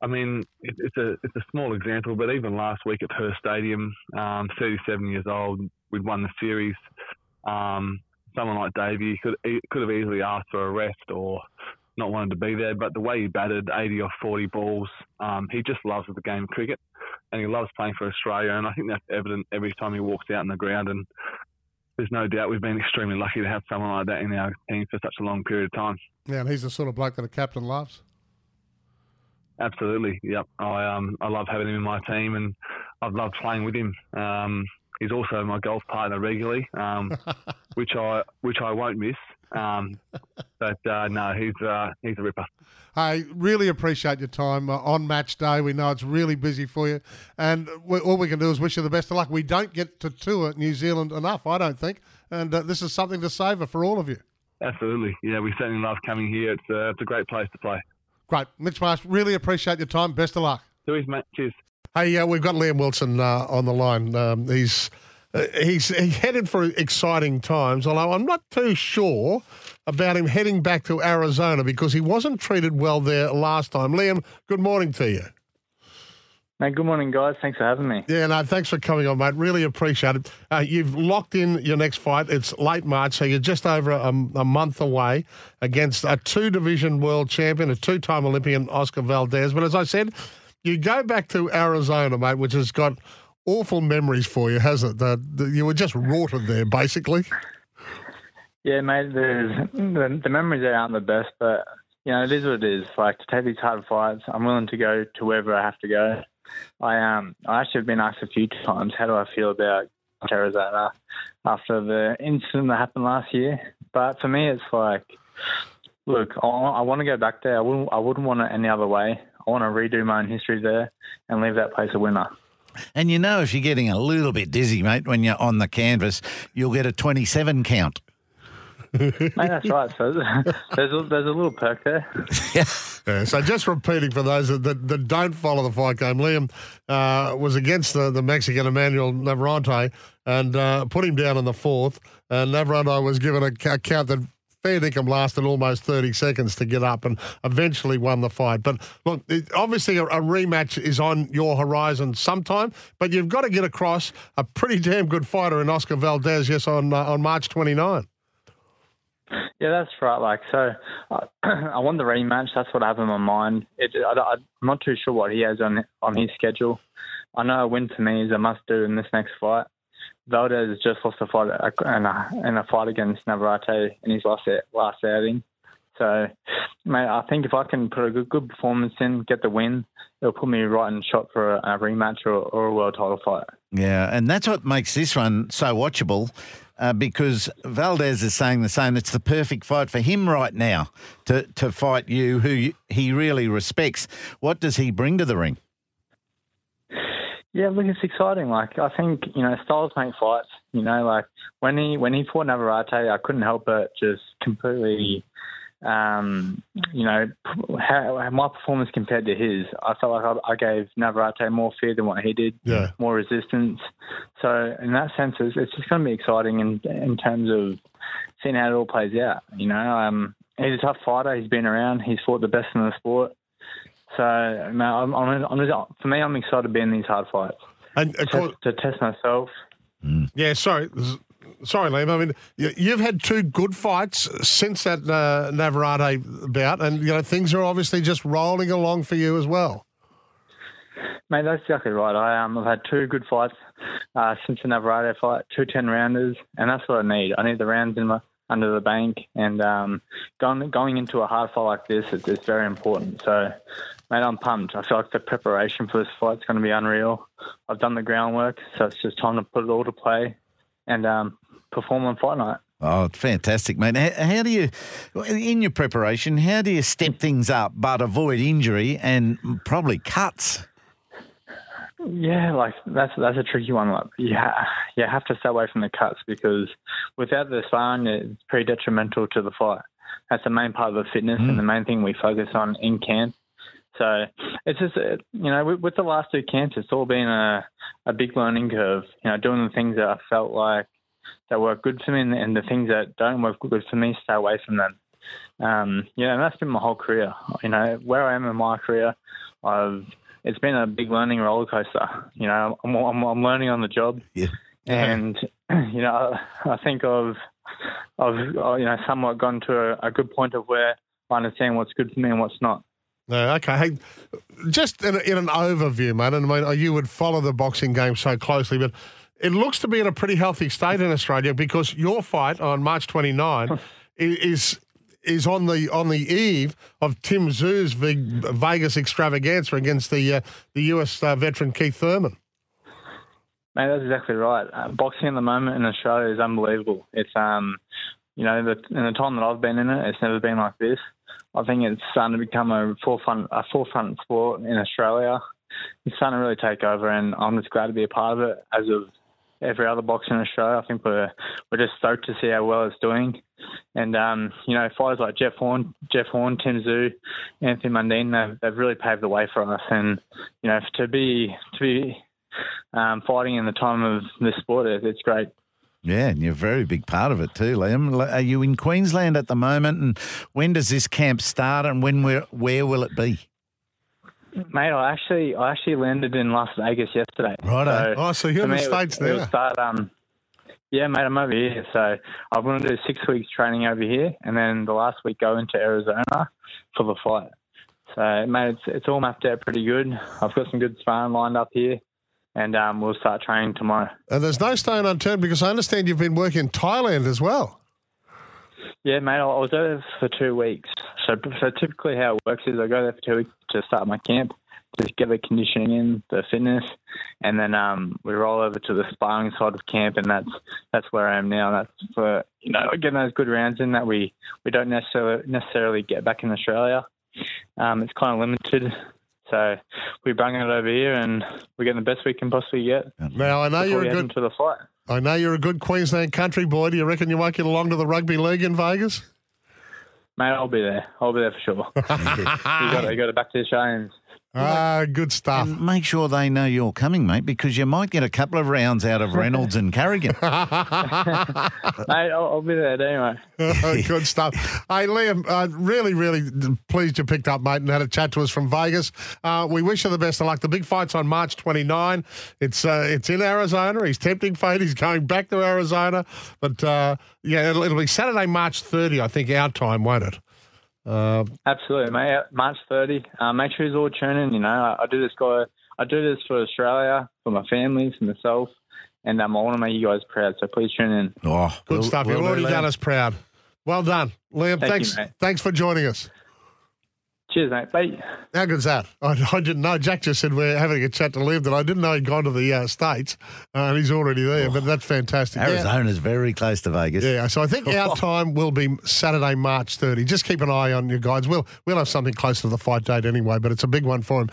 I mean, it, it's a it's a small example, but even last week at Perth Stadium, um, 37 years old, we'd won the series. Um, someone like Davey could could have easily asked for a rest or not wanted to be there, but the way he batted 80 or 40 balls, um, he just loves the game of cricket, and he loves playing for Australia, and I think that's evident every time he walks out in the ground. And there's no doubt we've been extremely lucky to have someone like that in our team for such a long period of time. Yeah, and he's the sort of bloke that a captain loves. Absolutely, yep. I um I love having him in my team, and I've loved playing with him. Um, he's also my golf partner regularly, um, [LAUGHS] which I which I won't miss. Um, but uh, no, he's uh, he's a ripper. I really appreciate your time uh, on match day. We know it's really busy for you, and we, all we can do is wish you the best of luck. We don't get to tour New Zealand enough, I don't think, and uh, this is something to savour for all of you. Absolutely, yeah. We certainly love coming here. It's uh, it's a great place to play. Great. Mitch Marsh, really appreciate your time. Best of luck. Cheers, mate. Cheers. Hey, uh, we've got Liam Wilson uh, on the line. Um, he's he's he headed for exciting times, although I'm not too sure about him heading back to Arizona because he wasn't treated well there last time. Liam, good morning to you. Mate, good morning, guys. Thanks for having me. Yeah, no, thanks for coming on, mate. Really appreciate it. Uh, you've locked in your next fight. It's late March, so you're just over a, a month away against a two division world champion, a two time Olympian, Oscar Valdez. But as I said, you go back to Arizona, mate, which has got awful memories for you, hasn't it? The, you were just rorted there, basically. Yeah, mate. The, the memories aren't the best, but you know it is what it is. Like to take these hard fights, I'm willing to go to wherever I have to go. I um I actually have been asked a few times how do I feel about Arizona after the incident that happened last year. But for me, it's like, look, I, I want to go back there. I wouldn't I wouldn't want it any other way. I want to redo my own history there and leave that place a winner. And you know, if you're getting a little bit dizzy, mate, when you're on the canvas, you'll get a 27 count. Mate, that's right. So [LAUGHS] there's a, there's a little perk there. yeah. So just repeating for those that, that, that don't follow the fight game, Liam uh, was against the, the Mexican Emmanuel Navarrete and uh, put him down in the fourth. And Navarrete was given a, a count that fair dinkum lasted almost 30 seconds to get up and eventually won the fight. But look, obviously a, a, rematch is on your horizon sometime, but you've got to get across a pretty damn good fighter in Oscar Valdez, yes, on, uh, on March 29. Yeah, that's right. Like, so uh, [CLEARS THROAT] I want the rematch. That's what I have in my mind. It, I, am not too sure what he has on on his schedule. I know a win for me is a must do in this next fight. Valdez has just lost a fight in a, in a fight against Navarrete in his last last outing. So, mate, I think if I can put a good good performance in, get the win, it'll put me right in shot for a, a rematch or, or a world title fight. Yeah, and that's what makes this one so watchable uh, because Valdez is saying the same. It's the perfect fight for him right now to, to fight you, who he really respects. What does he bring to the ring? Yeah, look, it's exciting. Like I think you know, styles make fights. You know, like when he when he fought Navarrete, I couldn't help but just completely um, you know, how, my performance compared to his, I felt like I, I gave Navarrete more fear than what he did, yeah. more resistance. So in that sense, it's, it's just going to be exciting in in terms of seeing how it all plays out. You know, um, he's a tough fighter. He's been around. He's fought the best in the sport. So I'm, I'm, I'm just, for me, I'm excited to be in these hard fights. And to, to test myself. Mm. Yeah, sorry sorry, Liam. I mean, you've had two good fights since that uh, Navarrete bout, and you know things are obviously just rolling along for you as well. Mate, that's exactly right. I um, I've had two good fights uh, since the Navarrete fight, two 10 rounders, and that's what I need. I need the rounds in my under the bank, and um, going going into a hard fight like this, it's, it's very important. So, mate, I'm pumped. I feel like the preparation for this fight is going to be unreal. I've done the groundwork, so it's just time to put it all to play and um, perform on fight night. Oh, fantastic, mate. How, how, do you, in your preparation, how do you step things up but avoid injury and probably cuts? Yeah, like that's that's a tricky one. Like you, ha- you have to stay away from the cuts because without the sparring, it's pretty detrimental to the fight. That's the main part of the fitness mm. and the main thing we focus on in camp. So it's just, uh, you know, with, with, the last two camps, it's all been a, a big learning curve. You know, doing the things that I felt like that work good for me and, and the things that don't work good for me, stay away from them. Um, you know, and that's been my whole career. You know, where I am in my career, I've it's been a big learning roller coaster. You know, I'm, I'm, I'm learning on the job, Yeah. and [CLEARS THROAT] you know, I, I think I've I've uh, you know somewhat gone to a, a good point of where I understand what's good for me and what's not. No, okay. Hey, just in, a, in an overview, mate, and I mean, you would follow the boxing game so closely, but it looks to be in a pretty healthy state in Australia because your fight on March 29 is is on the on the eve of Tim Tszyu's Vegas extravaganza against the uh, the US uh, veteran Keith Thurman. Mate, that's exactly right. Uh, boxing at the moment in Australia is unbelievable. It's um, you know, the, in the time that I've been in it, it's never been like this. I think it's starting to become a forefront a forefront sport in Australia. It's starting to really take over, and I'm just glad to be a part of it. As of every other boxer in Australia, I think we're we're just stoked to see how well it's doing. And um, you know, fighters like Jeff Horn, Jeff Horn, Tim Tszyu, Anthony Mundine, they've, they've really paved the way for us. And you know, to be to be um, fighting in the time of this sport, it, it's great. Yeah, and you're a very big part of it too, Liam. Are you in Queensland at the moment? And when does this camp start? And when where, where will it be? Mate, I actually I actually landed in Las Vegas yesterday. Righto. Oh, so you're in the me, it- States it will now. Start, um, yeah, mate, I'm over here. So I'm going to do six weeks training over here, and then the last week go into Arizona for the fight. So, mate, it's, it's all mapped out pretty good. I've got some good sparring lined up here, and um, we'll start training tomorrow. And there's no stone unturned because I understand you've been working in Thailand as well. Yeah, mate, I was there for two weeks. So, so typically how it works is I go there for two weeks to start my camp, just get the conditioning in, the fitness, and then um, we roll over to the sparring side of camp, and that's that's where I am now. That's for you know getting those good rounds in that we we don't necessarily necessarily get back in Australia. Um, it's kind of limited. So we bring it over here, and we're getting the best we can possibly get. Now I know you're a good. into the fight. I know you're a good Queensland country boy. Do you reckon you won't get along to the rugby league in Vegas? Mate, I'll be there. I'll be there for sure. [LAUGHS] you got to you got to back to the Australians. Ah, good stuff. And make sure they know you're coming, mate, because you might get a couple of rounds out of Reynolds and Carrigan. [LAUGHS] [LAUGHS] Mate, I'll, I'll be there anyway. [LAUGHS] Good stuff. Hey, Liam, uh, really, really pleased you picked up, mate, and had a chat to us from Vegas. Uh, we wish you the best of luck. The big fight's on March 29. It's uh, it's in Arizona. He's tempting fate. He's going back to Arizona. But, uh, yeah, it'll, it'll be Saturday, March 30, I think, our time, won't it? Uh, Absolutely, mate. March 30. Uh, make sure he's all tuning. You know, I, I do this guy. I do this for Australia, for my family, for myself, and um, I want to make you guys proud. So please tune in. Oh, good stuff. You've already done us proud. Well done. Liam, Thank thanks, mate. thanks for joining us. Cheers, mate. Bye. How good's that? [LAUGHS] I, I didn't know. Jack just said we're having a chat to Liam, that I didn't know he'd gone to the uh, States, uh, and he's already there, but that's fantastic. Yeah. Arizona's very close to Vegas. Yeah, so I think [LAUGHS] our time will be Saturday, March 30. Just keep an eye on your guides. We'll we'll have something close to the fight date anyway, but it's a big one for him.